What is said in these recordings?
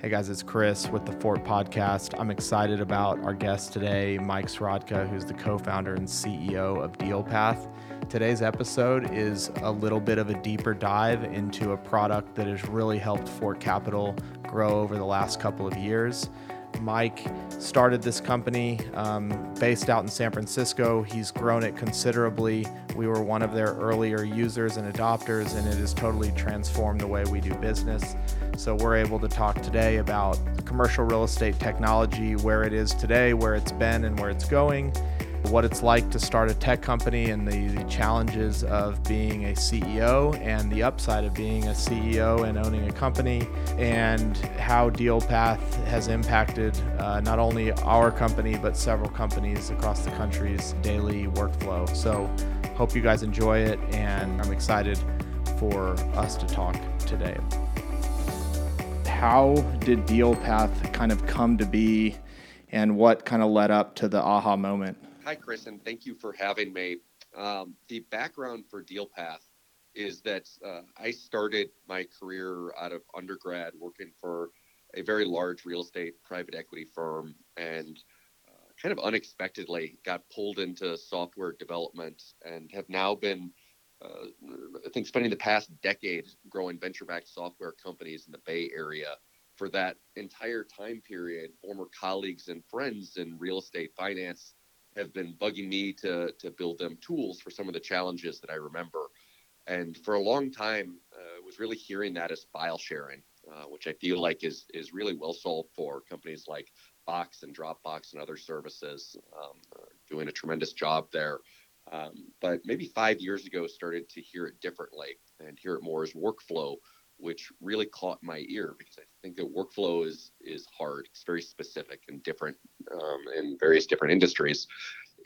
Hey guys, it's Chris with the Fort Podcast. I'm excited about our guest today, Mike Sroka, who's the co founder and CEO of DealPath. Today's episode is a little bit of a deeper dive into a product that has really helped Fort Capital grow over the last couple of years. Mike started this company um, based out in San Francisco. He's grown it considerably. We were one of their earlier users and adopters, and it has totally transformed the way we do business. So, we're able to talk today about commercial real estate technology, where it is today, where it's been, and where it's going what it's like to start a tech company and the, the, challenges of being a CEO and the upside of being a CEO and owning a company, and how DealPath has impacted uh, not only our company but several companies across the country's daily workflow. So, hope you guys enjoy it, and I'm excited for us to talk today. How did DealPath kind of come to be, and what kind of led up to the aha moment? Hi, Chris, and thank you for having me. Um, the background for DealPath is that uh, I started my career out of undergrad working for a very large real estate private equity firm and uh, kind of unexpectedly got pulled into software development and have now been, uh, I think, spending the past decade growing venture backed software companies in the Bay Area. For that entire time period, former colleagues and friends in real estate finance have been bugging me to to build them tools for some of the challenges that I remember. And for a long time, uh, was really hearing that as file sharing, uh, which I feel like is is really well solved for companies like Box and Dropbox and other services, um, doing a tremendous job there. Um, but maybe five years ago, started to hear it differently and hear it more as workflow, which really caught my ear because I think that workflow is is hard. It's very specific and different um, in various different industries.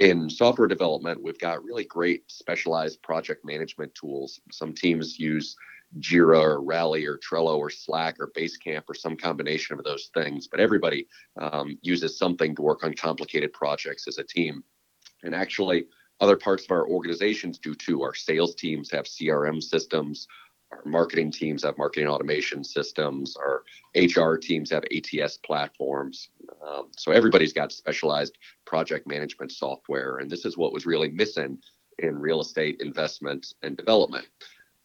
In software development, we've got really great specialized project management tools. Some teams use Jira or Rally or Trello or Slack or Basecamp or some combination of those things, but everybody um, uses something to work on complicated projects as a team. And actually, other parts of our organizations do too. Our sales teams have CRM systems our marketing teams have marketing automation systems. Our HR teams have ATS platforms. Um, so everybody's got specialized project management software, and this is what was really missing in real estate investment and development.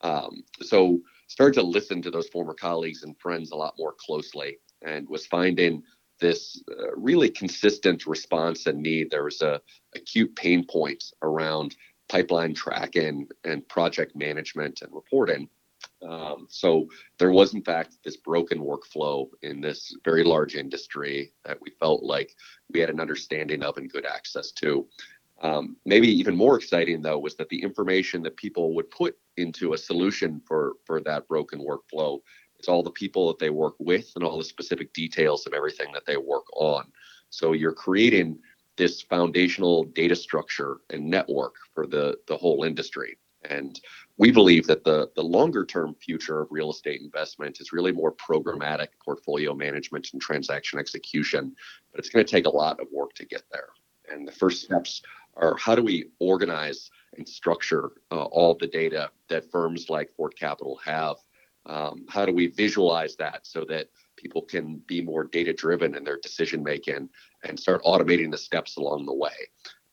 Um, so started to listen to those former colleagues and friends a lot more closely, and was finding this uh, really consistent response and need. There was a acute pain point around pipeline tracking and project management and reporting um, so there was, in fact, this broken workflow in this very large industry that we felt like we had an understanding of and good access to. Um, maybe even more exciting, though, was that the information that people would put into a solution for for that broken workflow is all the people that they work with and all the specific details of everything that they work on. So you're creating this foundational data structure and network for the the whole industry. And we believe that the, the longer term future of real estate investment is really more programmatic portfolio management and transaction execution, but it's going to take a lot of work to get there. And the first steps are how do we organize and structure uh, all the data that firms like Fort Capital have? Um, how do we visualize that so that people can be more data driven in their decision making and start automating the steps along the way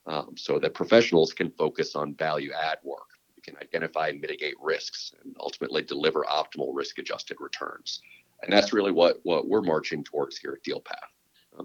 um, so that professionals can focus on value add work? Can identify and mitigate risks and ultimately deliver optimal risk adjusted returns. And that's really what, what we're marching towards here at DealPath.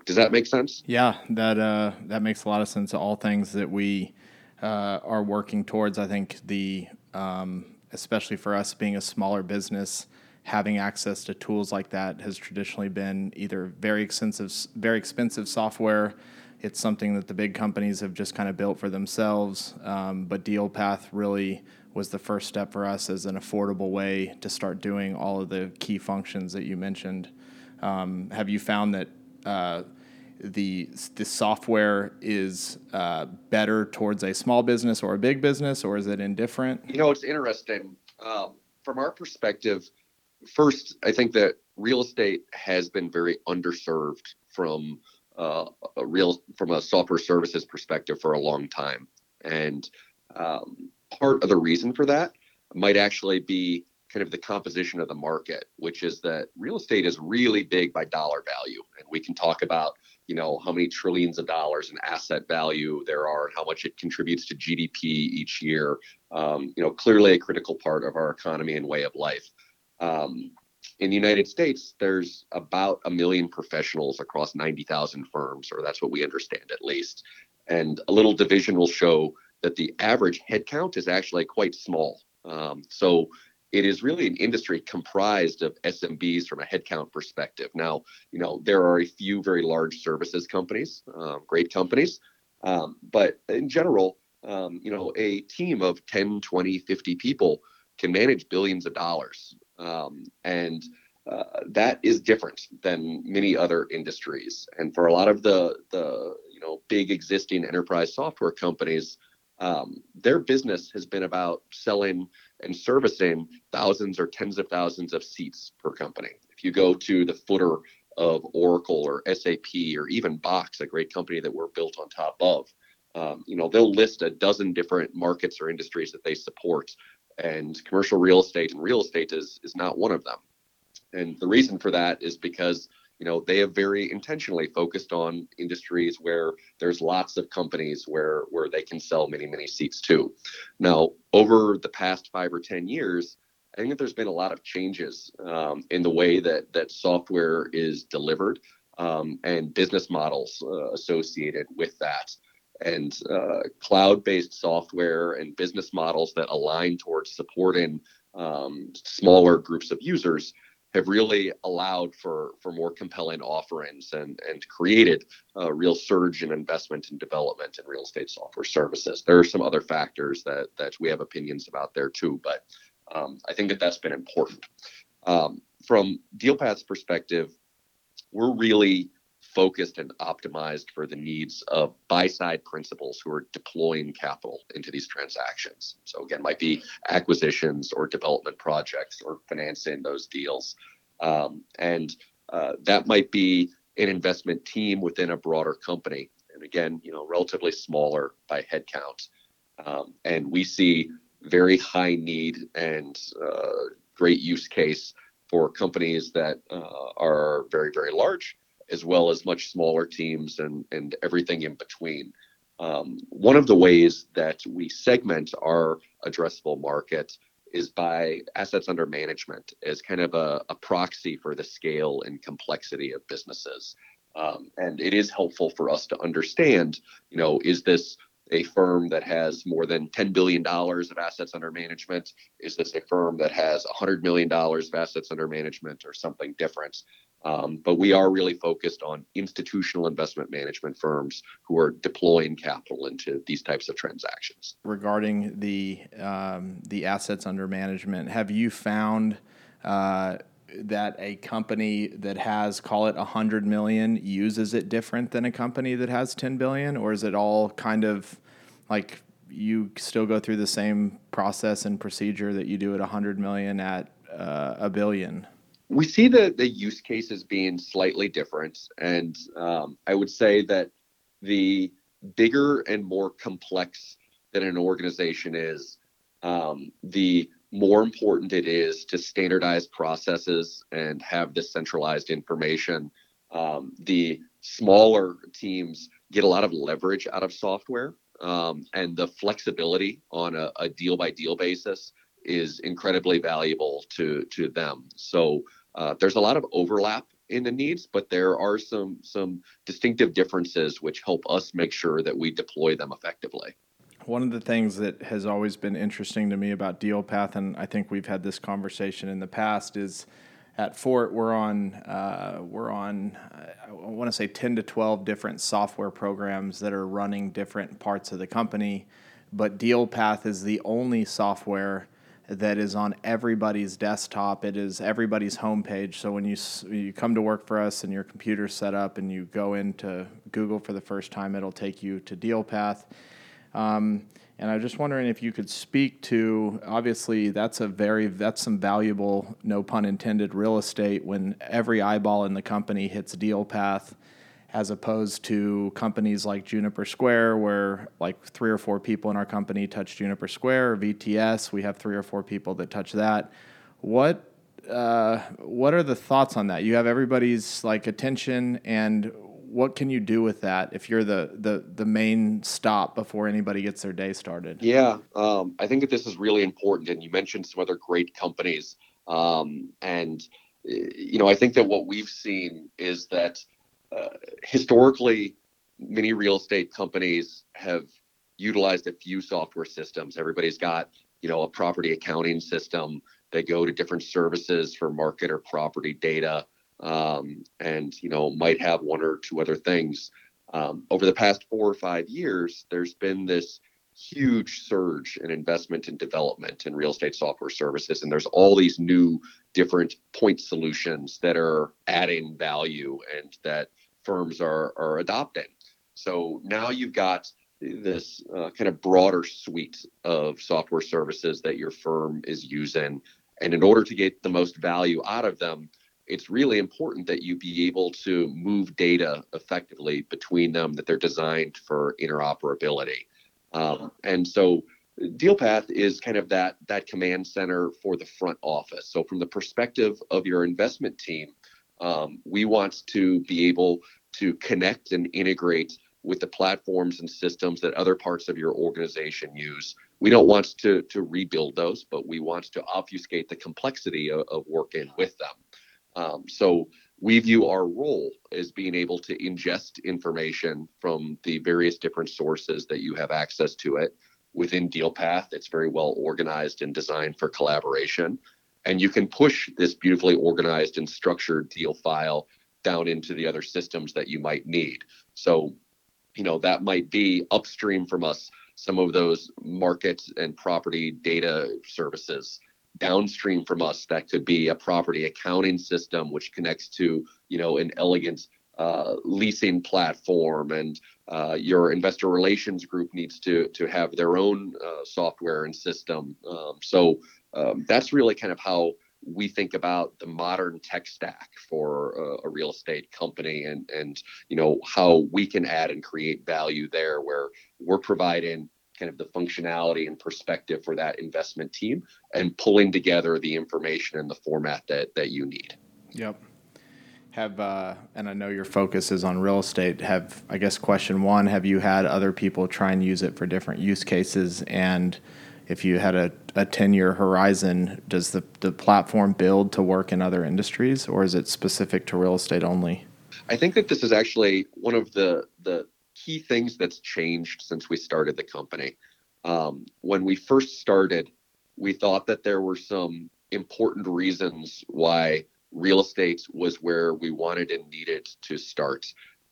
Does that make sense? Yeah, that uh, that makes a lot of sense. All things that we uh, are working towards. I think the um, especially for us being a smaller business, having access to tools like that has traditionally been either very expensive, very expensive software it's something that the big companies have just kind of built for themselves. Um, but DealPath really was the first step for us as an affordable way to start doing all of the key functions that you mentioned. Um, have you found that uh, the the software is uh, better towards a small business or a big business, or is it indifferent? You know, it's interesting um, from our perspective. First, I think that real estate has been very underserved from uh, a real from a software services perspective for a long time. And um, part of the reason for that might actually be kind of the composition of the market, which is that real estate is really big by dollar value. And we can talk about, you know, how many trillions of dollars in asset value there are, how much it contributes to GDP each year. Um, you know, clearly a critical part of our economy and way of life. Um, in the United States, there's about a million professionals across 90,000 firms, or that's what we understand at least. And a little division will show that the average headcount is actually quite small. Um, so it is really an industry comprised of SMBs from a headcount perspective. Now, you know, there are a few very large services companies, um, great companies, um, but in general, um, you know, a team of 10, 20, 50 people can manage billions of dollars. Um, and uh, that is different than many other industries. And for a lot of the, the you know, big existing enterprise software companies, um, their business has been about selling and servicing thousands or tens of thousands of seats per company. If you go to the footer of Oracle or SAP or even Box, a great company that we're built on top of, um, you know, they'll list a dozen different markets or industries that they support, and commercial real estate and real estate is is not one of them. And the reason for that is because you know they have very intentionally focused on industries where there's lots of companies where where they can sell many many seats to now over the past five or ten years i think that there's been a lot of changes um, in the way that that software is delivered um, and business models uh, associated with that and uh, cloud-based software and business models that align towards supporting um, smaller groups of users have really allowed for for more compelling offerings and and created a real surge in investment and development in real estate software services. There are some other factors that that we have opinions about there too, but um, I think that that's been important. Um, from DealPath's perspective, we're really focused and optimized for the needs of buy side principals who are deploying capital into these transactions. So, again, might be acquisitions or development projects or financing those deals. Um, and uh, that might be an investment team within a broader company. And again, you know, relatively smaller by headcount. Um, and we see very high need and uh, great use case for companies that uh, are very, very large as well as much smaller teams and, and everything in between. Um, one of the ways that we segment our addressable market is by assets under management as kind of a, a proxy for the scale and complexity of businesses. Um, and it is helpful for us to understand, you know, is this a firm that has more than $10 billion of assets under management? Is this a firm that has $100 million of assets under management or something different? Um, but we are really focused on institutional investment management firms who are deploying capital into these types of transactions. Regarding the um, the assets under management, have you found uh, that a company that has call it a 100 million uses it different than a company that has 10 billion or is it all kind of like you still go through the same process and procedure that you do at a 100 million at uh, a billion we see the the use cases being slightly different and um, i would say that the bigger and more complex that an organization is um, the more important it is to standardize processes and have this centralized information. Um, the smaller teams get a lot of leverage out of software, um, and the flexibility on a, a, deal by deal basis is incredibly valuable to to them. So uh, there's a lot of overlap in the needs, but there are some some distinctive differences which help us make sure that we deploy them effectively. One of the things that has always been interesting to me about DealPath, and I think we've had this conversation in the past, is at Fort we're on uh, we're on I want to say ten to twelve different software programs that are running different parts of the company, but DealPath is the only software that is on everybody's desktop. It is everybody's homepage. So when you you come to work for us and your computer's set up and you go into Google for the first time, it'll take you to DealPath um, and I was just wondering if you could speak to obviously that's a very that's some valuable no pun intended real estate when every eyeball in the company hits DealPath as opposed to companies like Juniper Square where like three or four people in our company touch Juniper Square or VTS we have three or four people that touch that What uh, what are the thoughts on that? You have everybody's like attention, and what can you do with that if you're the the the main stop before anybody gets their day started? Yeah, um, I think that this is really important, and you mentioned some other great companies, um, and you know I think that what we've seen is that historically many real estate companies have utilized a few software systems. Everybody's got you know a property accounting system they go to different services for market or property data, um, and you know might have one or two other things. Um, over the past four or five years, there's been this huge surge in investment and development in real estate software services, and there's all these new different point solutions that are adding value and that firms are are adopting. So now you've got this uh, kind of broader suite of software services that your firm is using and in order to get the most value out of them, it's really important that you be able to move data effectively between them, that they're designed for interoperability. Um, and so DealPath is kind of that that command center for the front office. So from the perspective of your investment team, um, we want to be able to connect and integrate with the platforms and systems that other parts of your organization use we don't want to to rebuild those, but we want to obfuscate the complexity of, of working with them. Um, so we view our role as being able to ingest information from the various different sources that you have access to it within DealPath. It's very well organized and designed for collaboration. And you can push this beautifully organized and structured deal file down into the other systems that you might need. So, you know, that might be upstream from us some of those market and property data services downstream from us that could be a property accounting system which connects to you know an elegant uh, leasing platform and uh, your investor relations group needs to to have their own uh, software and system um, so um, that's really kind of how we think about the modern tech stack for a, a, real estate company and and you know how we can add and create value there where we're providing kind of the functionality and perspective for that investment team and pulling together the information and the format that that you need. Yep. Have uh, and i know your focus is on real estate. Have i guess question one have you had other people try and use it for different use cases? And if you had a, a 10 year horizon, does the, the platform build to work in other industries or is it specific to real estate only? I think that this is actually one of the, the key things that's changed since we started the company. Um, when we first started, we thought that there were some important reasons why real estate was where we wanted and needed to start.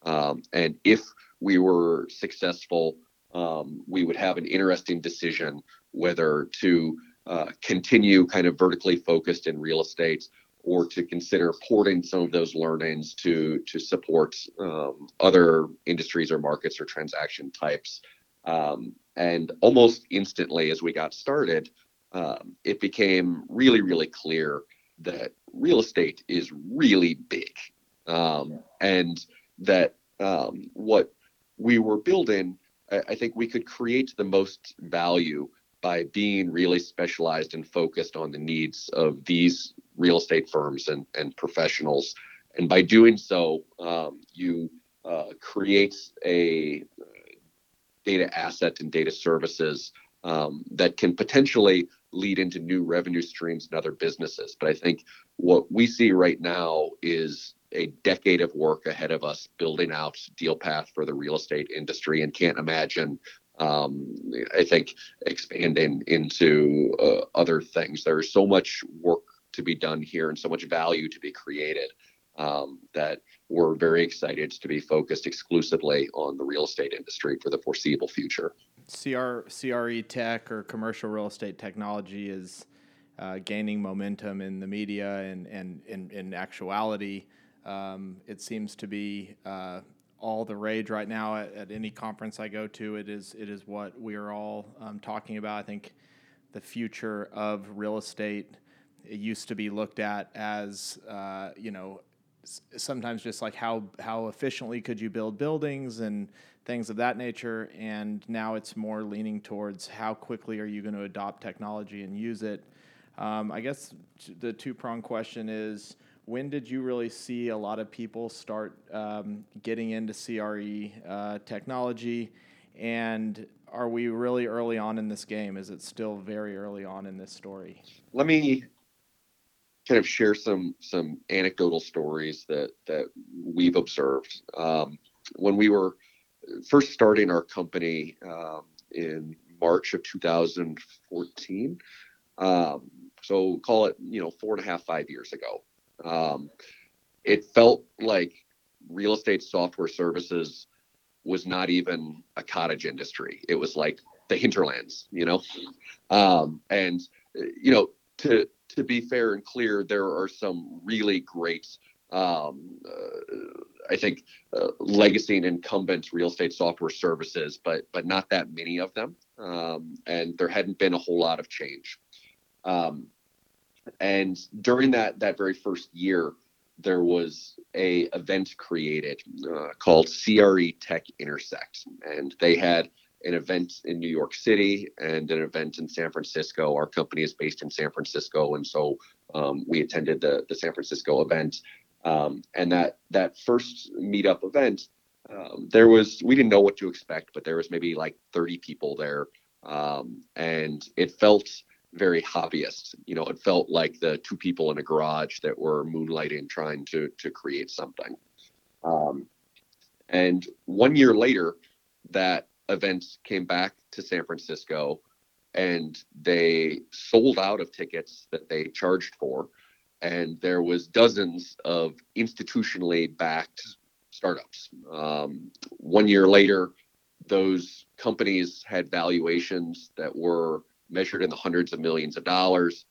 Um, and if we were successful, um, we would have an interesting decision whether to uh, continue kind of vertically focused in real estate or to consider porting some of those learnings to to support um, other industries or markets or transaction types. Um, and almost instantly, as we got started, um, it became really, really clear that real estate is really big, um, and that um, what we were building, I, I think we could create the most value by being really specialized and focused on the needs of these real estate firms and, and professionals. And by doing so, um, you uh, create a data asset and data services um, that can potentially lead into new revenue streams and other businesses. But I think what we see right now is a decade of work ahead of us building out DealPath for the real estate industry and can't imagine um, I think expanding into uh, other things. There's so much work to be done here and so much value to be created um, that we're very excited to be focused exclusively on the real estate industry for the foreseeable future. CR, CRE tech or commercial real estate technology is uh, gaining momentum in the media and, and, and in actuality. Um, it seems to be uh, all the rage right now at, at, any conference I go to. It is it is what we are all um, talking about. I think the future of real estate it used to be looked at as uh, you know sometimes just like how how efficiently could you build buildings and things of that nature and now it's more leaning towards how quickly are you going to adopt technology and use it Um, I guess the two prong question is when did you really see a lot of people start um, getting into CRE uh, technology? And are we really early on in this game? Is it still very early on in this story? Let me kind of share some some anecdotal stories that that we've observed um, when we were first starting our company um, in March of 2014. Um, so call it you know four and a half five years ago. Um, it felt like real estate software services was not even a cottage industry. It was like the hinterlands, you know. Um, and you know, to to be fair and clear, there are some really great, um, uh, I think, uh, legacy and incumbent real estate software services, but but not that many of them, um, and there hadn't been a whole lot of change. Um, and during that that very first year, there was a event created uh, called CRE Tech Intersect, and they had an event in New York City and an event in San Francisco. Our company is based in San Francisco, and so um, we attended the the San Francisco event. Um, and that that first meetup event, um, there was we didn't know what to expect, but there was maybe like 30 people there, um, and it felt very hobbyist. You know, it felt like the two people in a garage that were moonlighting trying to to create something. Um, and one year later, that event came back to San Francisco and they sold out of tickets that they charged for and there was dozens of institutionally backed startups um, one year later those companies had valuations that were measured in the hundreds of millions of dollars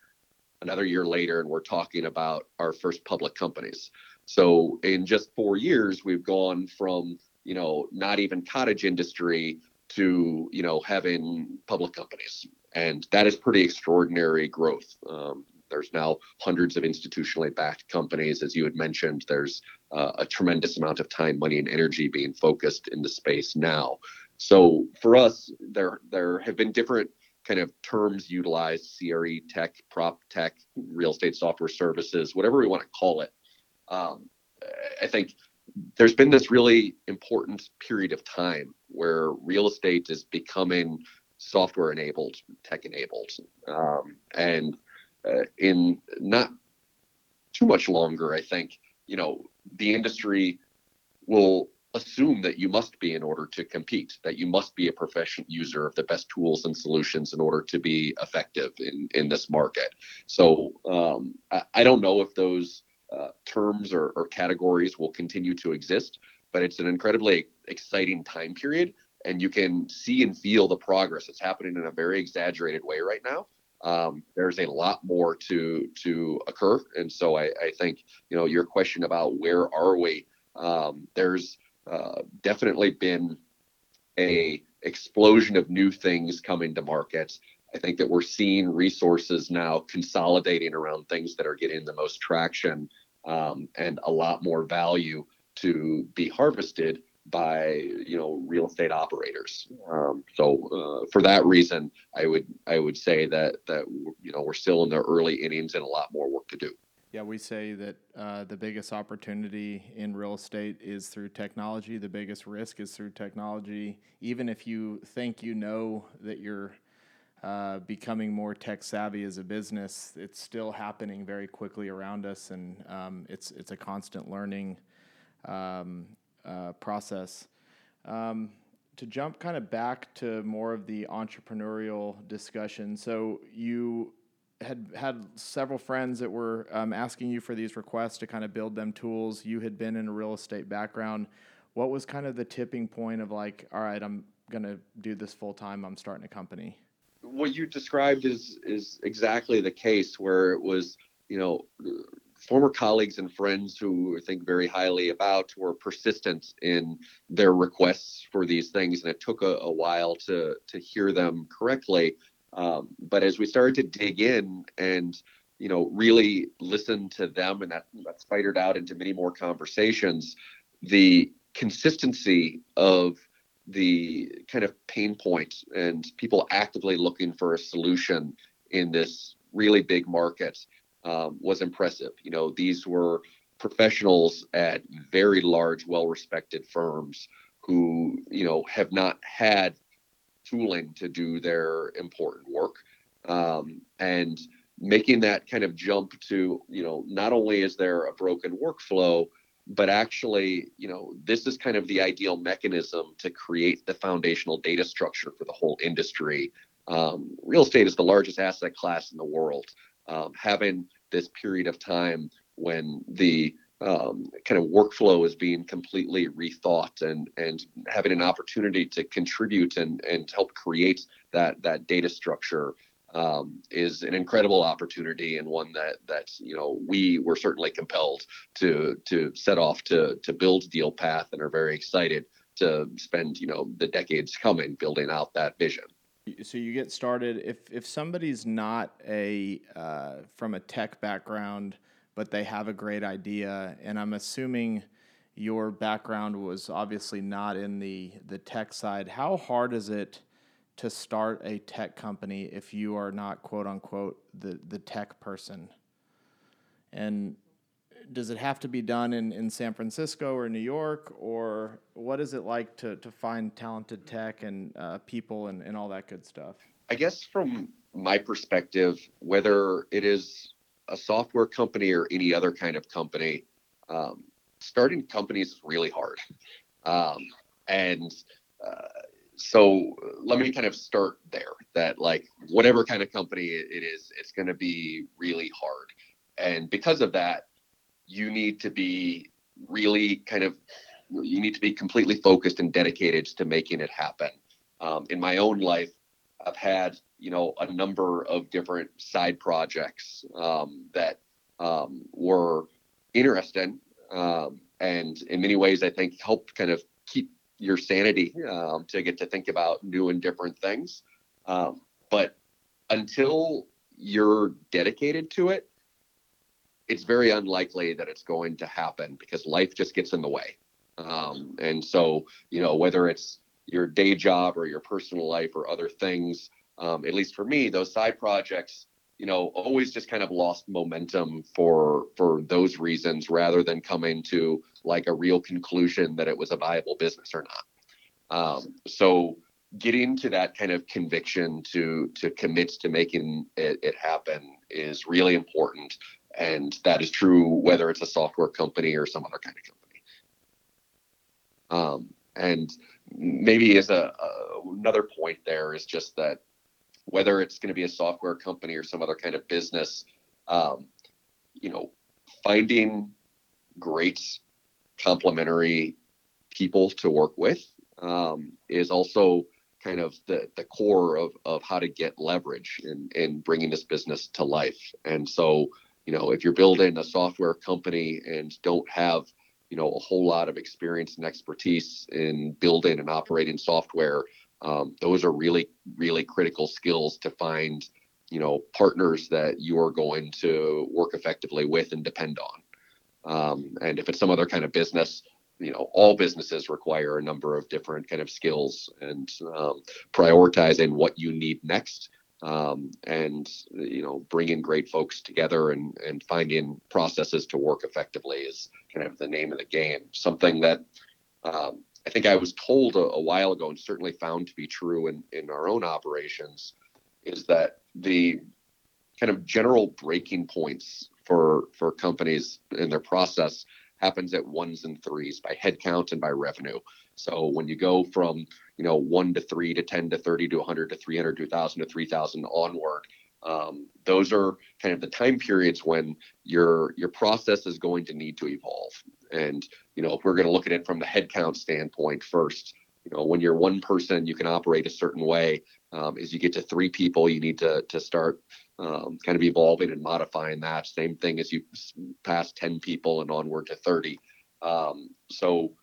another year later and we're talking about our first public companies so in just four years we've gone from you know not even cottage industry to you know having public companies, and that is pretty extraordinary growth. Um, there's now hundreds of institutionally backed companies, as you had mentioned. There's uh, a tremendous amount of time, money, and energy being focused in the space now. So for us, there there have been different kind of terms utilized: CRE tech, prop tech, real estate software services, whatever we want to call it. Um, I think there's been this really important period of time where real estate is becoming software enabled, tech enabled. Um, and uh, in not too much longer, I think, you know, the industry will assume that you must be in order to compete, that you must be a proficient user of the best tools and solutions in order to be effective in, in this market. So um, I, I don't know if those uh, terms or, or categories will continue to exist, but it's an incredibly exciting time period. And you can see and feel the progress that's happening in a very exaggerated way right now. Um, there's a lot more to to occur, and so I, I think you know your question about where are we? Um, there's uh, definitely been a explosion of new things coming to market. I think that we're seeing resources now consolidating around things that are getting the most traction um, and a lot more value to be harvested by you know real estate operators. Um, so uh, for that reason, I would I would say that that you know we're still in the early innings and a lot more work to do. Yeah, we say that uh, the biggest opportunity in real estate is through technology. The biggest risk is through technology. Even if you think you know that you're uh, becoming more tech savvy as a business, it's still happening very quickly around us, and um, it's it's a constant learning um, uh, process. Um, to jump kind of back to more of the entrepreneurial discussion, so you had had several friends that were um, asking you for these requests to kind of build them tools. You had been in a real estate background. What was kind of the tipping point of like, all right, I'm gonna do this full time. I'm starting a company what you described is is exactly the case where it was you know former colleagues and friends who I think very highly about were persistent in their requests for these things, and it took a, a while to to hear them correctly. Um, but as we started to dig in and you know really listen to them, and that that spidered out into many more conversations, the consistency of the kind of pain point and people actively looking for a solution in this really big market um, was impressive. You know, these were professionals at very large, well-respected firms who, you know, have not had tooling to do their important work. Um, and making that kind of jump to, you know, not only is there a broken workflow, but actually, you know, this is kind of the ideal mechanism to create the foundational data structure for the whole industry. Um, real estate is the largest asset class in the world. Um, having this period of time when the um, kind of workflow is being completely rethought and and having an opportunity to contribute and and help create that that data structure um, is an incredible opportunity and one that that you know we were certainly compelled to to set off to to build DealPath and are very excited to spend you know the decades coming building out that vision. So you get started if if somebody's not a uh, from a tech background, but they have a great idea, and I'm assuming your background was obviously not in the the tech side. How hard is it? to start a tech company if you are not quote unquote the, the tech person? And does it have to be done in, in San Francisco or New York, or what is it like to, to find talented tech and uh, people and, and all that good stuff? I guess from my perspective, whether it is a software company or any other kind of company, um, starting companies is really hard. Um, and uh, so let me kind of start there that like whatever kind of company it is it's going to be really hard and because of that you need to be really kind of you need to be completely focused and dedicated to making it happen um, in my own life i've had you know a number of different side projects um, that um, were interesting um, and in many ways i think helped kind of keep your sanity um, to get to think about new and different things. Um, but until you're dedicated to it, it's very unlikely that it's going to happen because life just gets in the way. Um, and so, you know, whether it's your day job or your personal life or other things, um, at least for me, those side projects you know, always just kind of lost momentum for for those reasons rather than coming to like a real conclusion that it was a viable business or not. Um, so getting to that kind of conviction to to commit to making it, it happen is really important, and that is true whether it's a software company or some other kind of company. Um, and maybe as a, a another point there is just that whether it's going to be a software company or some other kind of business, um, you know, finding great complementary people to work with um, is also kind of the, the core of, of how to get leverage in, in bringing this business to life. And so, you know, if you're building a software company and don't have, you know, a whole lot of experience and expertise in building and operating software, um, those are really really critical skills to find you know partners that you are going to work effectively with and depend on. Um, and if it's some other kind of business you know all businesses require a number of different kind of skills and um, prioritizing what you need next um, and you know bringing great folks together and and finding processes to work effectively is kind of the name of the game something that um, I think I was told a, a, while ago, and certainly found to be true in, in our own operations, is that the kind of general breaking points for for companies in their process happens at ones and threes by headcount and by revenue. So when you go from you know one to three to ten to thirty to 100 to 300 to 1,000 to 3,000 onward, um, those are kind of the time periods when your your process is going to need to evolve. And you know, if we're going to look at it from the headcount standpoint first, you know, when you're one person, you can operate a certain way. Um, as you get to three people, you need to to start um, kind of evolving and modifying that. Same thing as you pass 10 people and onward to 30. Um, so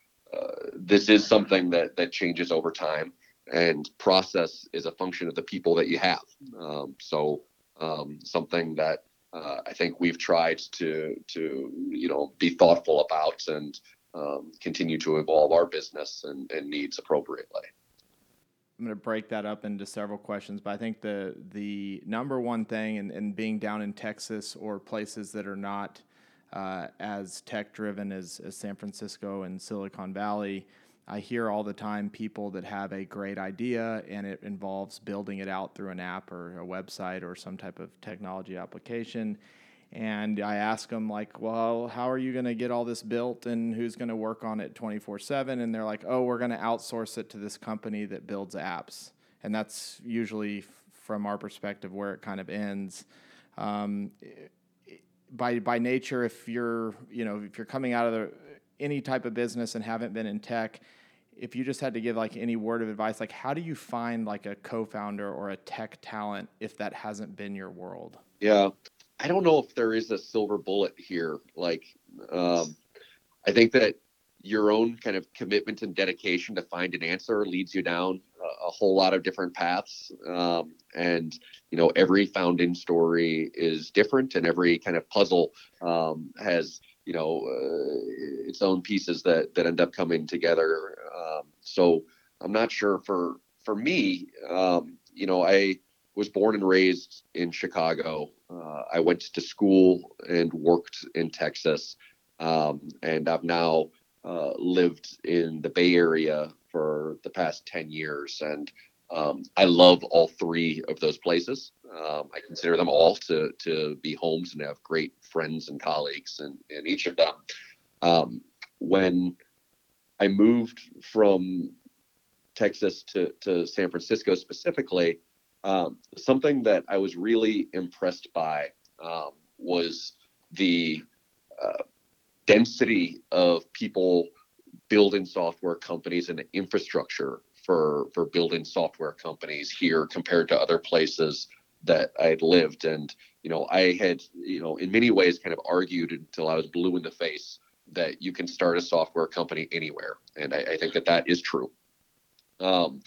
this is something that that changes over time, and process is a function of the people that you have. Um, so um, something that uh, I think we've tried to to you know be thoughtful about and um, continue to evolve our business and, and needs appropriately. I'm going to break that up into several questions, but I think the the number one thing, and being down in Texas or places that are not uh, as tech driven as, as San Francisco and Silicon Valley, I hear all the time people that have a great idea and it involves building it out through an app or a website or some type of technology application. And I ask them, like, well, how are you going to get all this built and who's going to work on it 24 7? And they're like, oh, we're going to outsource it to this company that builds apps. And that's usually, from our perspective, where it kind of ends. Um, by, by nature, if you're, you know, if you're coming out of the, any type of business and haven't been in tech, if you just had to give like any word of advice, like how do you find like a co-founder or a tech talent if that hasn't been your world? Yeah, I don't know if there is a silver bullet here. Like, um, I think that your own kind of commitment and dedication to find an answer leads you down a, whole lot of different paths. Um, and, you know, every founding story is different and every kind of puzzle um, has, you know, uh, its own pieces that, that end up coming together. Um, so I'm not sure for, for me, um, you know, I, was born and raised in Chicago. Uh, I went to school and worked in Texas, um, and I've now uh, lived in the Bay Area for the past 10 years. And um, I love all three of those places. Um, I consider them all to, to be homes and have great friends and colleagues in, in each of them. Um, when I moved from Texas to, to San Francisco specifically, um, something that I was really impressed by um, was the uh, density of people building software companies and infrastructure for for building software companies here compared to other places that I had lived. And you know, I had you know in many ways kind of argued until I was blue in the face that you can start a software company anywhere, and I, I think that that is true. Um,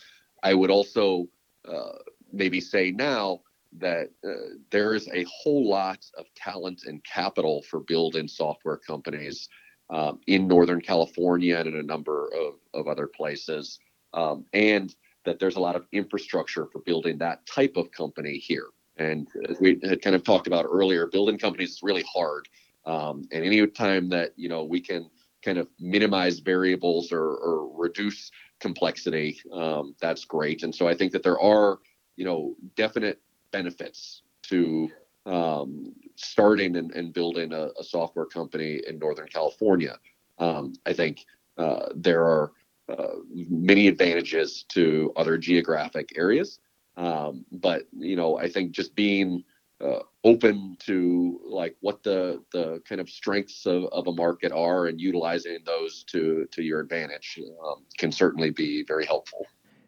I would also uh, maybe say now that uh, there is a whole lot of talent and capital for building software companies um, in Northern California and in a number of, of other places. Um, and that there's a lot of infrastructure for building that type of company here. And as we had kind of talked about earlier, building companies is really hard. Um, and any time that you know we can kind of minimize variables or, or reduce complexity, um, that's great. And so I think that there are you know, definite benefits to um, starting and, and building a, a, software company in Northern California. Um, I think uh, there are uh, many advantages to other geographic areas. Um, but, you know, I think just being uh, open to like what the the kind of strengths of, of a market are and utilizing those to to your advantage um, can certainly be very helpful.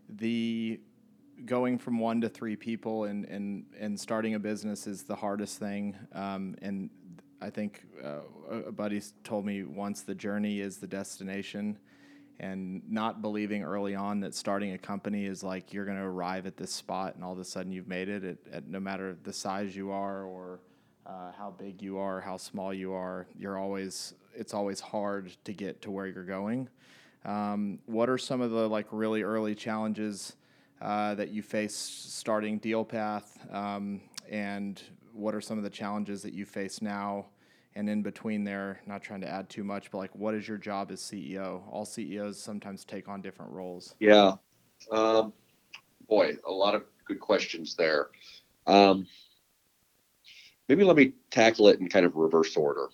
The going from one to three people and and and starting a business is the hardest thing. Um, and I think uh, a buddy told me once the journey is the destination, and not believing early on that starting a company is like you're going to arrive at this spot and all of a sudden you've made it. At, at no matter the size you are or uh, how big you are, how small you are, you're always it's always hard to get to where you're going. Um, what are some of the like really early challenges? Uh, that you face starting DealPath, um, and what are some of the challenges that you face now? And in between there, not trying to add too much, but like, what is your job as CEO? All CEOs sometimes take on different roles. Yeah, um, boy, a lot of good questions there. Um, maybe let me tackle it in kind of reverse order.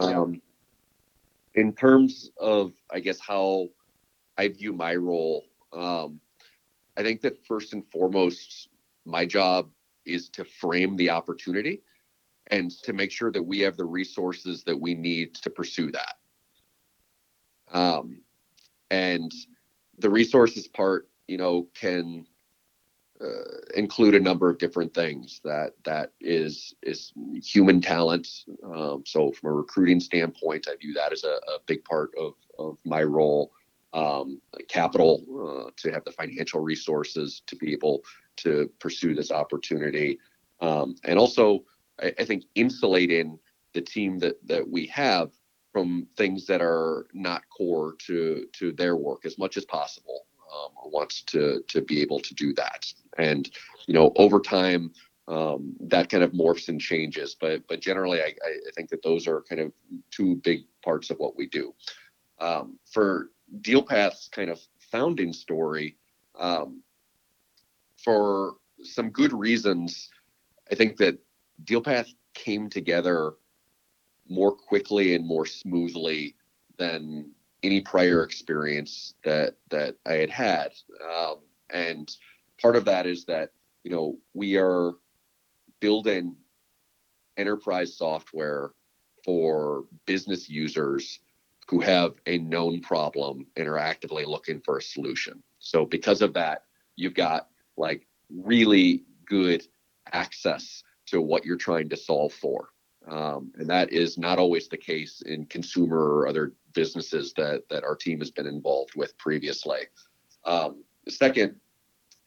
Um. In terms of, I guess, how I view my role, um, I think that first and foremost, my job is to frame the opportunity and to make sure that we have the resources that we need to pursue that. Um, and the resources part, you know, can uh, include a number of different things. That that is is human talent. Um, so from a recruiting standpoint, I view that as a, a big part of of my role um, capital uh, to have the financial resources to be able to pursue this opportunity. Um, and also, I, I, think insulating the team that, that we have from things that are not core to, to their work as much as possible. um, wants to to be able to do that. And you know, over time, um, that kind of morphs and changes. But but generally, I, I think that those are kind of two big parts of what we do. Um, for DealPath's kind of founding story, um, for some good reasons, I think that DealPath came together more quickly and more smoothly than any prior experience that that I had had. Um, and part of that is that you know we are building enterprise software for business users who have a known problem and are actively looking for a solution. So because of that, you've got like really good access to what you're trying to solve for. Um, and that is not always the case in consumer or other businesses that that our team has been involved with previously. Um, the second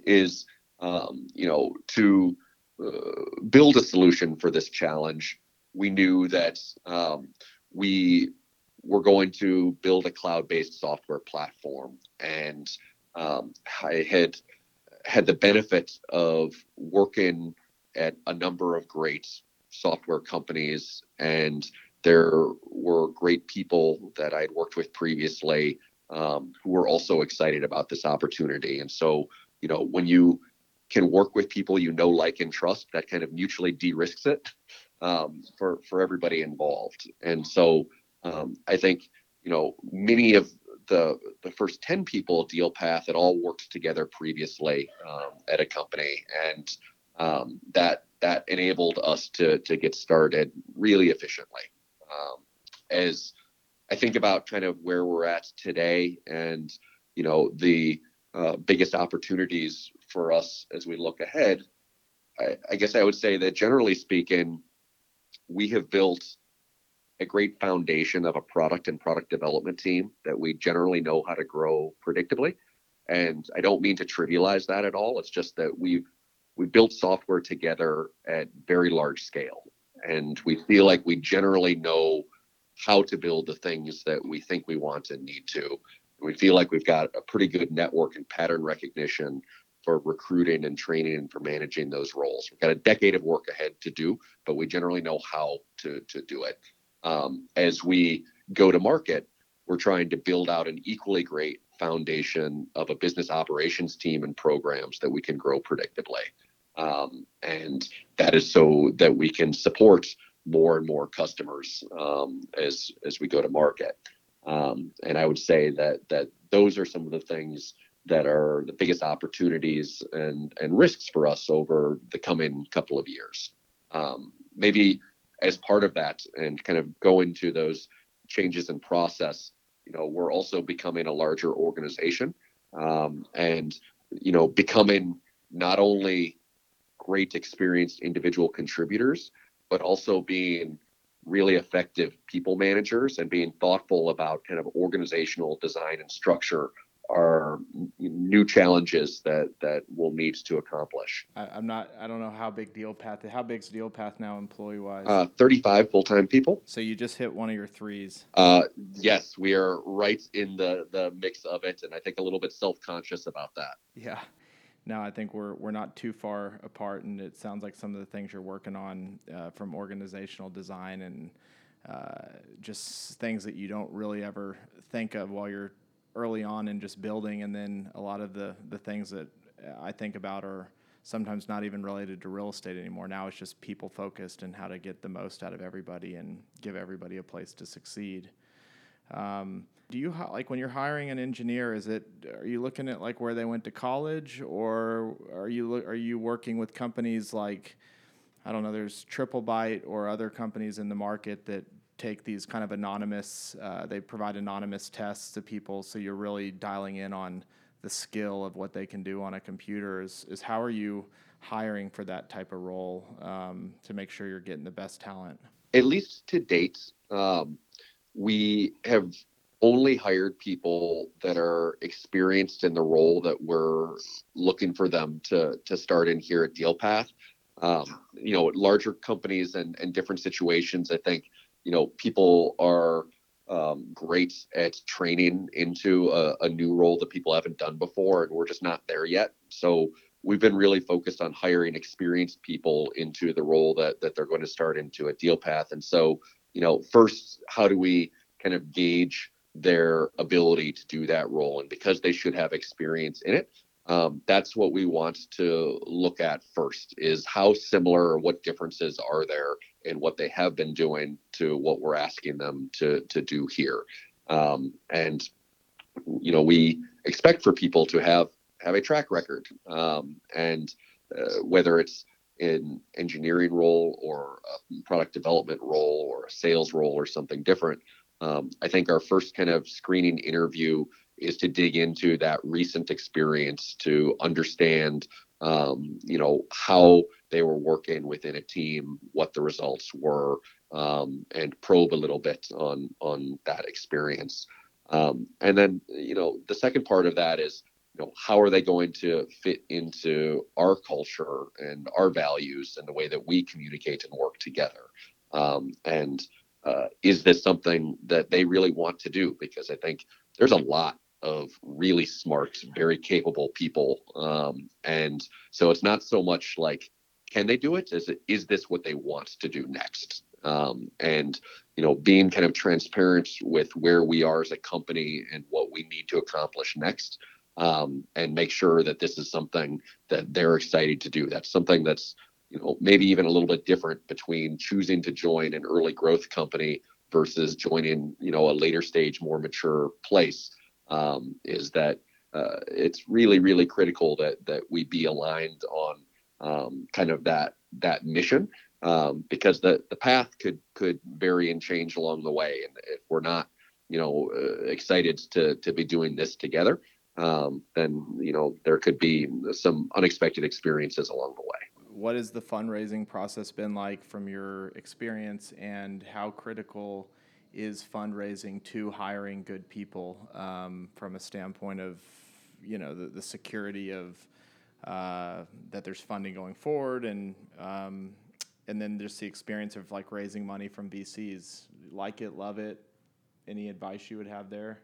is um, you know to uh, build a solution for this challenge. We knew that um, we were going to build a cloud-based software platform, and um, I had had the benefit of working at a number of great software companies, and there were great people that I'd worked with previously um, who were also excited about this opportunity. And so, you know, when you can work with people you know, like, and trust, that kind of mutually de-risks it um, for for everybody involved. And so, um, I think you know many of the the first 10 people at DealPath had all worked together previously um, at a company, and um, that that enabled us to to get started really efficiently. Um, as I think about kind of where we're at today, and you know the uh, biggest opportunities for us as we look ahead, I, I guess I would say that generally speaking, we have built a great foundation of a product and product development team that we generally know how to grow predictably. And I don't mean to trivialize that at all. It's just that we've we built software together at very large scale. And we feel like we generally know how to build the things that we think we want and need to. We feel like we've got a pretty good network and pattern recognition for recruiting and training and for managing those roles. We've got a decade of work ahead to do, but we generally know how to, to do it. Um, as we go to market, we're trying to build out an equally great foundation of a business operations team and programs that we can grow predictably. Um, and that is so that we can support more and more customers um, as as we go to market. Um, and I would say that that those are some of the things that are the biggest opportunities and and risks for us over the coming couple of years. Um, maybe as part of that and kind of go into those changes in process, you know, we're also becoming a larger organization um, and you know becoming not only great experienced individual contributors, but also being really effective people managers and being thoughtful about kind of organizational design and structure are new challenges that that we'll need to accomplish. I, am not. I don't know how big DealPath. How big's DealPath now, employee wise? Uh, 35 full time people. So you just hit one of your threes. Uh, yes, we are right in the the mix of it, and I think a little bit self conscious about that. Yeah. No, I think we're we're not too far apart, and it sounds like some of the things you're working on uh, from organizational design and uh, just things that you don't really ever think of while you're early on in just building, and then a lot of the the things that I think about are sometimes not even related to real estate anymore. Now it's just people focused and how to get the most out of everybody and give everybody a place to succeed. Um, do you like when you're hiring an engineer? Is it are you looking at like where they went to college, or are you are you working with companies like I don't know? There's TripleByte or other companies in the market that take these kind of anonymous, uh, they provide anonymous tests to people, so you're really dialing in on the skill of what they can do on a computer. Is, is how are you hiring for that type of role um, to make sure you're getting the best talent? At least to date, um, we have only hired people that are experienced in the role that we're looking for them to to start in here at DealPath. Um, you know, larger companies and, and different situations, I think you know, people are um, great at training into a, a, new role that people haven't done before, and we're just not there yet. So we've been really focused on hiring experienced people into the role that that they're going to start into at DealPath. And so, you know, first, how do we kind of gauge their ability to do that role? And because they should have experience in it, um, that's what we want to look at first is how similar or what differences are there in what they have been doing to what we're asking them to to do here. Um, and you know we expect for people to have have a track record um, and uh, whether it's in engineering role or a product development role or a sales role or something different um, i think our first kind of screening interview is to dig into that recent experience to understand um, you know how they were working within a team what the results were um, and probe a little bit on on that experience um, and then you know the second part of that is you know how are they going to fit into our culture and our values and the way that we communicate and work together um, and uh, is this something that they really want to do because i think there's a lot of really smart, very capable people. Um, and so it's not so much like, can they do it? Is it is this what they want to do next? Um, and you know, being kind of transparent with where we are as a company and what we need to accomplish next, um, and make sure that this is something that they're excited to do. That's something that's you know maybe even a little bit different between choosing to join an early growth company versus joining you know a later stage more mature place um, is that uh, it's really really critical that that we be aligned on um, kind of that that mission um, because the the path could could vary and change along the way. And if we're not you know uh, excited to to be doing this together um, then you know there could be some unexpected experiences along the way. What has the fundraising process been like from your experience and how critical is fundraising to hiring good people um, from a standpoint of you know the, the security of uh, that there's funding going forward. And um, and then just the experience of like raising money from VCs like it love it. Any advice you would have there?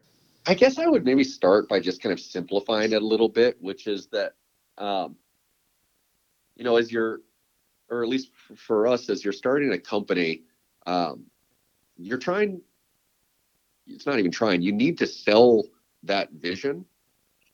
I guess I would maybe start by just kind of simplifying it a little bit which is that um, you know as you're or at least for us as you're starting a company um, you're trying it's not even trying you need to sell that vision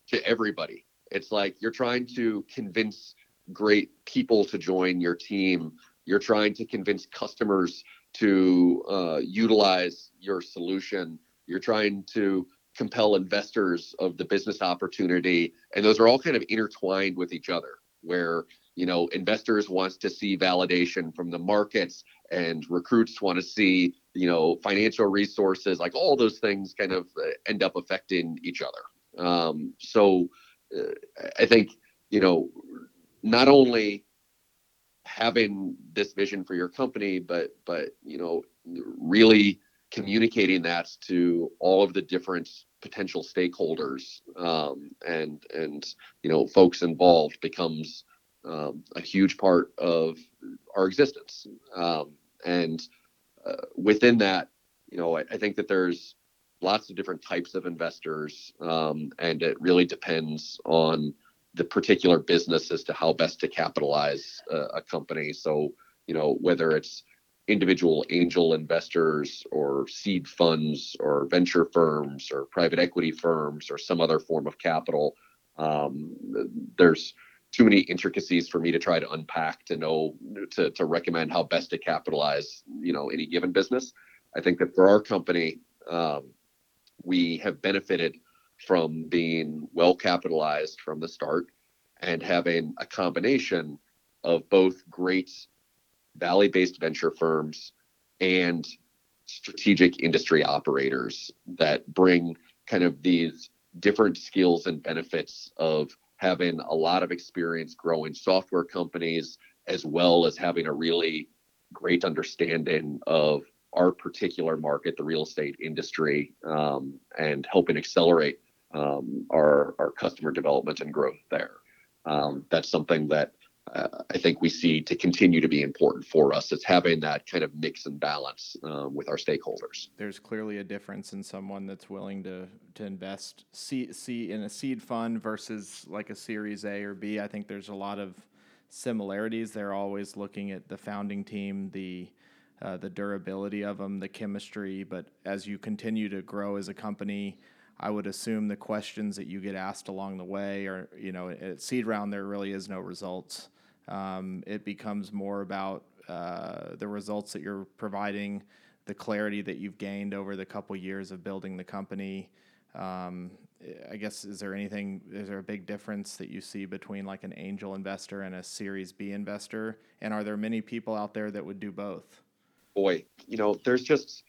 to everybody it's like you're trying to convince great people to join your team. You're trying to convince customers to uh, utilize your solution. You're trying to compel investors of the business opportunity. And those are all kind of intertwined with each other where you know investors wants to see validation from the markets and recruits want to see you know financial resources like all those things kind of uh, end up affecting each other. Um, so i think you know not only having this vision for your company but but you know really communicating that to all of the different potential stakeholders um, and and you know folks involved becomes um, a huge part of our existence. Um, and uh, within that, you know, I, I, think that there's lots of different types of investors, um, and it really depends on the particular business as to how best to capitalize uh, a company. So, you know, whether it's individual angel investors or seed funds or venture firms or private equity firms or some other form of capital. Um, there's too many intricacies for me to try to unpack to know to, to recommend how best to capitalize you know any given business i think that for our company um, we have benefited from being well capitalized from the start and having a combination of both great valley based venture firms and strategic industry operators that bring kind of these different skills and benefits of having a lot of experience growing software companies, as well as having a really great understanding of our particular market, the real estate industry, um, and helping accelerate um, our, our customer development and growth there. Um, that's something that uh, I think we see to continue to be important for us. It's having that kind of mix and balance um, with our stakeholders. There's clearly a difference in someone that's willing to to invest see, see in a seed fund versus like a Series A or B. I think there's a lot of similarities. They're always looking at the founding team, the uh, the durability of them, the chemistry. But as you continue to grow as a company, I would assume the questions that you get asked along the way are, you know, at seed round there really is no results. Um, it becomes more about uh, the results that you're providing, the clarity that you've gained over the couple years of building the company. Um, I guess is there anything? Is there a big difference that you see between like an angel investor and a Series B investor? And are there many people out there that would do both? Boy, you know, there's just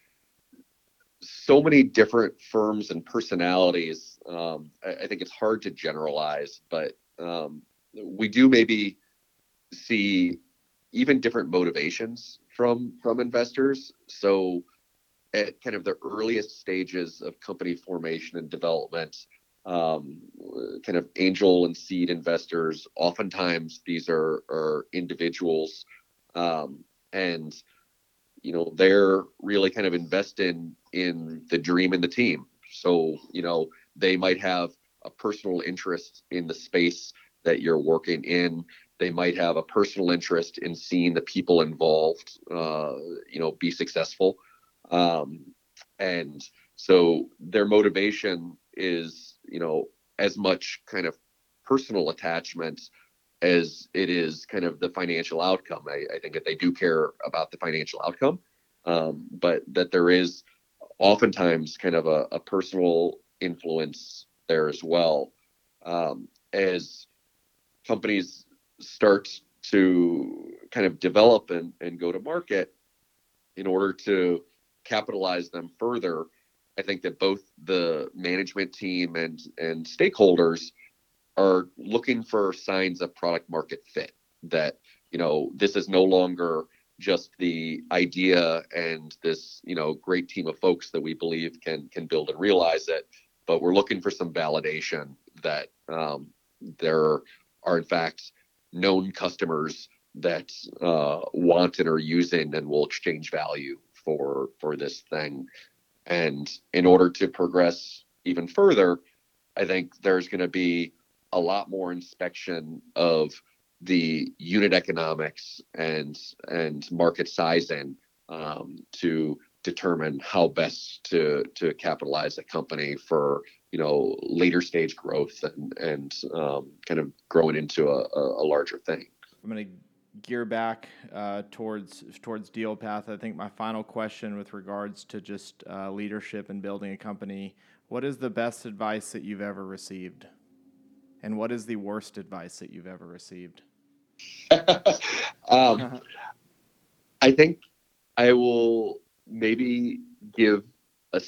so many different firms and personalities. Um, I, I, think it's hard to generalize, but um, we do maybe see even different motivations from from investors. So at kind of the earliest stages of company formation and development, um, kind of angel and seed investors, oftentimes these are, are individuals um, and you know they're really kind of investing in the dream and the team. So you know they might have a personal interest in the space that you're working in. They might have a personal interest in seeing the people involved uh, you know be successful. Um, and so their motivation is you know as much kind of personal attachment as it is kind of the financial outcome. I, I think that they do care about the financial outcome, um, but that there is oftentimes kind of a, a personal influence there as well. Um, as companies start to kind of develop and, and go to market in order to capitalize them further, I think that both the management team and, and stakeholders are looking for signs of product market fit that you know this is no longer just the idea and this you know great team of folks that we believe can can build and realize it but we're looking for some validation that um, there are in fact known customers that uh, want and are using and will exchange value for for this thing. And in order to progress even further i think there's going to be a lot more inspection of the unit economics and and market sizing um, to determine how best to to capitalize a company for you know later stage growth and and um, kind of growing into a, a, larger thing. I'm going to gear back uh, towards towards DealPath. I think my final question with regards to just uh, leadership and building a company. What is the best advice that you've ever received? And what is the worst advice that you've ever received? um, I think I will maybe give a,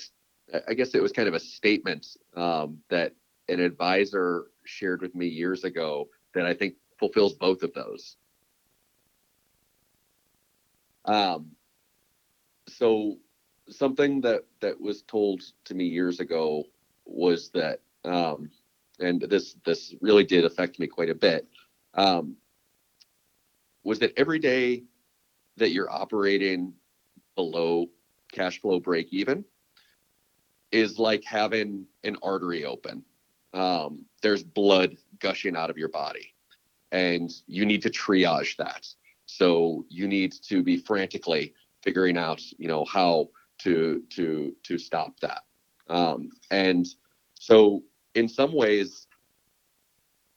I guess it was kind of a statement um, that an advisor shared with me years ago that I think fulfills both of those. Um, so something that that was told to me years ago was that um, and this this really did affect me quite a bit, um, was that every day that you're operating below cash flow break even is like having an artery open. Um, there's blood gushing out of your body, and you need to triage that. So you need to be frantically figuring out, you know, how to to to stop that. Um, and so in some ways,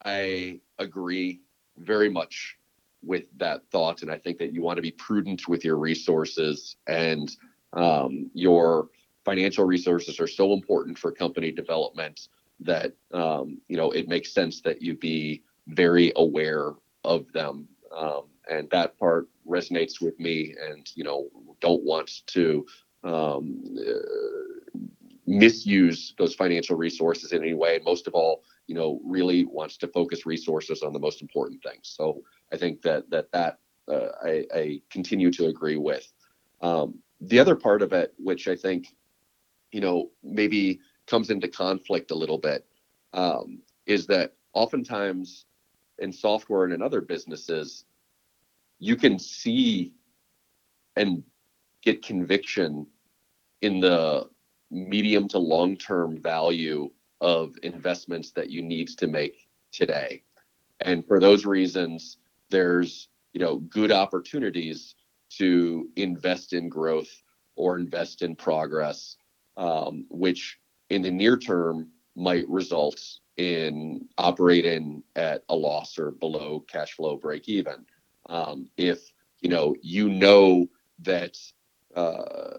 I agree very much with that thought. And I think that you want to be prudent with your resources and um, your financial resources are so important for company development that um, you know it makes sense that you be very aware of them um, and that part resonates with me and you know don't want to uh, misuse those financial resources in any way. And most of all, you know, really wants to focus resources on the most important things. So I think that that that uh, I, I, continue to agree with. Um, the other part of it, which I think, you know, maybe comes into conflict a little bit, um, is that oftentimes in software and in other businesses, you can see and get conviction in the medium to long term value of investments that you need to make today. And for those reasons, there's you know good opportunities to invest in growth or invest in progress, um, which in the near term might result in operating at a loss or below cash flow break even. Um, if you know you know that uh,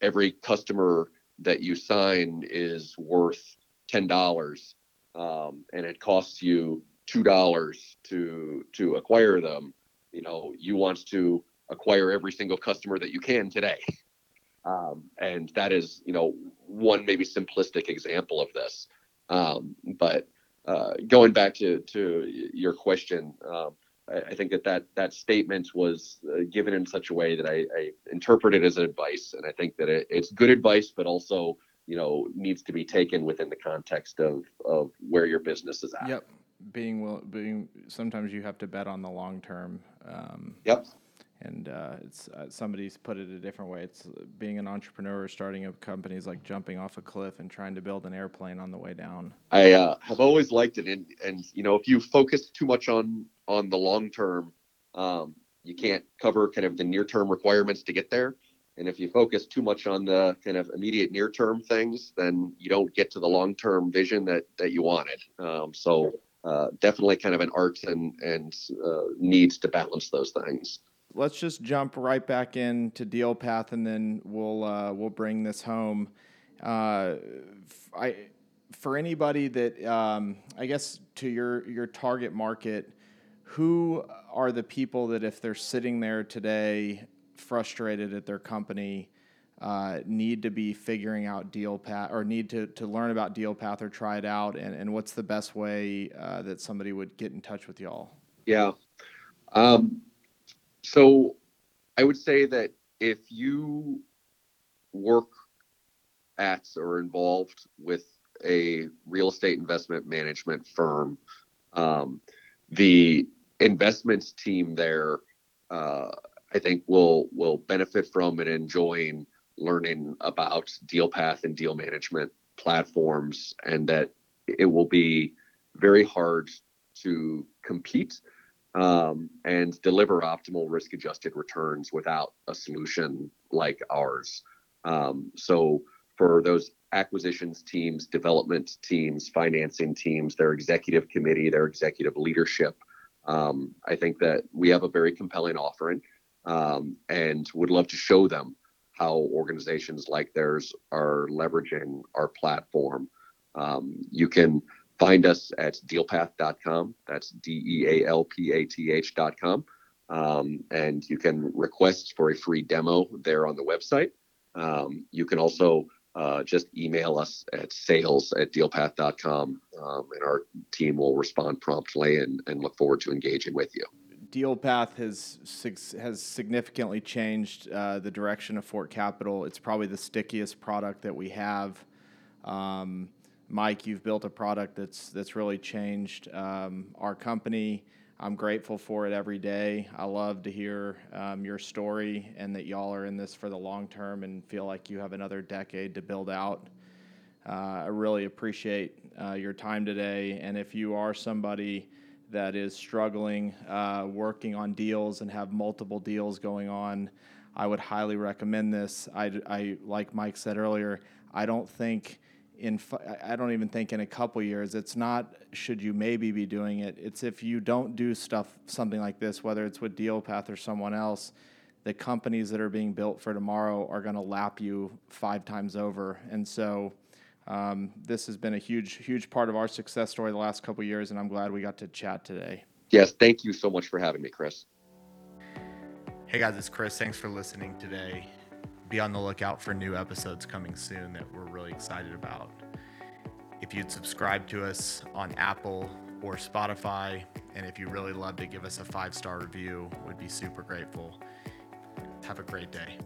every customer that you sign is worth ten dollars, um, and it costs you two dollars to to acquire them. You know, you want to acquire every single customer that you can today, um, and that is you know one maybe simplistic example of this. Um, but uh, going back to to your question. Um, I, think that, that that statement was uh, given in such a way that I, I interpret it as advice, and I think that it, it's good advice, but also you know needs to be taken within the context of of where your business is at. Yep, being will being sometimes you have to bet on the long term. Um, yep. And uh, it's uh, somebody's put it a different way. It's being an entrepreneur, starting a company is like jumping off a cliff and trying to build an airplane on the way down. I uh, have always liked it, and and you know if you focus too much on on the long term, um, you can't cover kind of the near term requirements to get there. And if you focus too much on the kind of immediate near term things, then you don't get to the long term vision that that you wanted. Um, so uh, definitely kind of an art and and uh, needs to balance those things. Let's just jump right back into DealPath and then we'll uh, we'll bring this home. Uh, I for anybody that um, I guess to your your target market who are the people that if they're sitting there today frustrated at their company uh, need to be figuring out DealPath or need to, to learn about DealPath or try it out? And, and what's the best way uh, that somebody would get in touch with y'all? Yeah. Um, so i would say that if you work at or involved with a real estate investment management firm um, the investments team there, uh, I think will will benefit from and enjoying learning about DealPath and deal management platforms, and that it will be very hard to compete um, and deliver optimal risk-adjusted returns without a solution like ours. Um, so for those acquisitions teams, development teams, financing teams, their executive committee, their executive leadership, um, I think that we have a very compelling offering um, and would love to show them how organizations like theirs are leveraging our platform. Um, you can find us at dealpath.com. That's D E A L P A T H.com. Um, and you can request for a free demo there on the website. Um, you can also uh, just email us at sales at dealpath.com um, and our team will respond promptly and, and look forward to engaging with you. DealPath has has significantly changed uh, the direction of Fort Capital. It's probably the stickiest product that we have. Um, Mike, you've built a product that's that's really changed um, our company. I'm grateful for it every day. I love to hear um, your story and that y'all are in this for the long term and feel like you have another decade to build out. Uh, I really appreciate uh, your time today. And if you are somebody that is struggling, uh, working on deals and have multiple deals going on, I would highly recommend this. I, I like Mike said earlier, I don't think in I don't even think in a couple years. It's not should you maybe be doing it. It's if you don't do stuff something like this, whether it's with DealPath or someone else, the companies that are being built for tomorrow are going to lap you five times over. And so um, this has been a huge, huge part of our success story the last couple years, and I'm glad we got to chat today. Yes, thank you so much for having me, Chris. Hey guys, it's Chris. Thanks for listening today be on the lookout for new episodes coming soon that we're really excited about. If you'd subscribe to us on Apple or Spotify, and if you really love to give us a five star review, we'd be super grateful. Have a great day.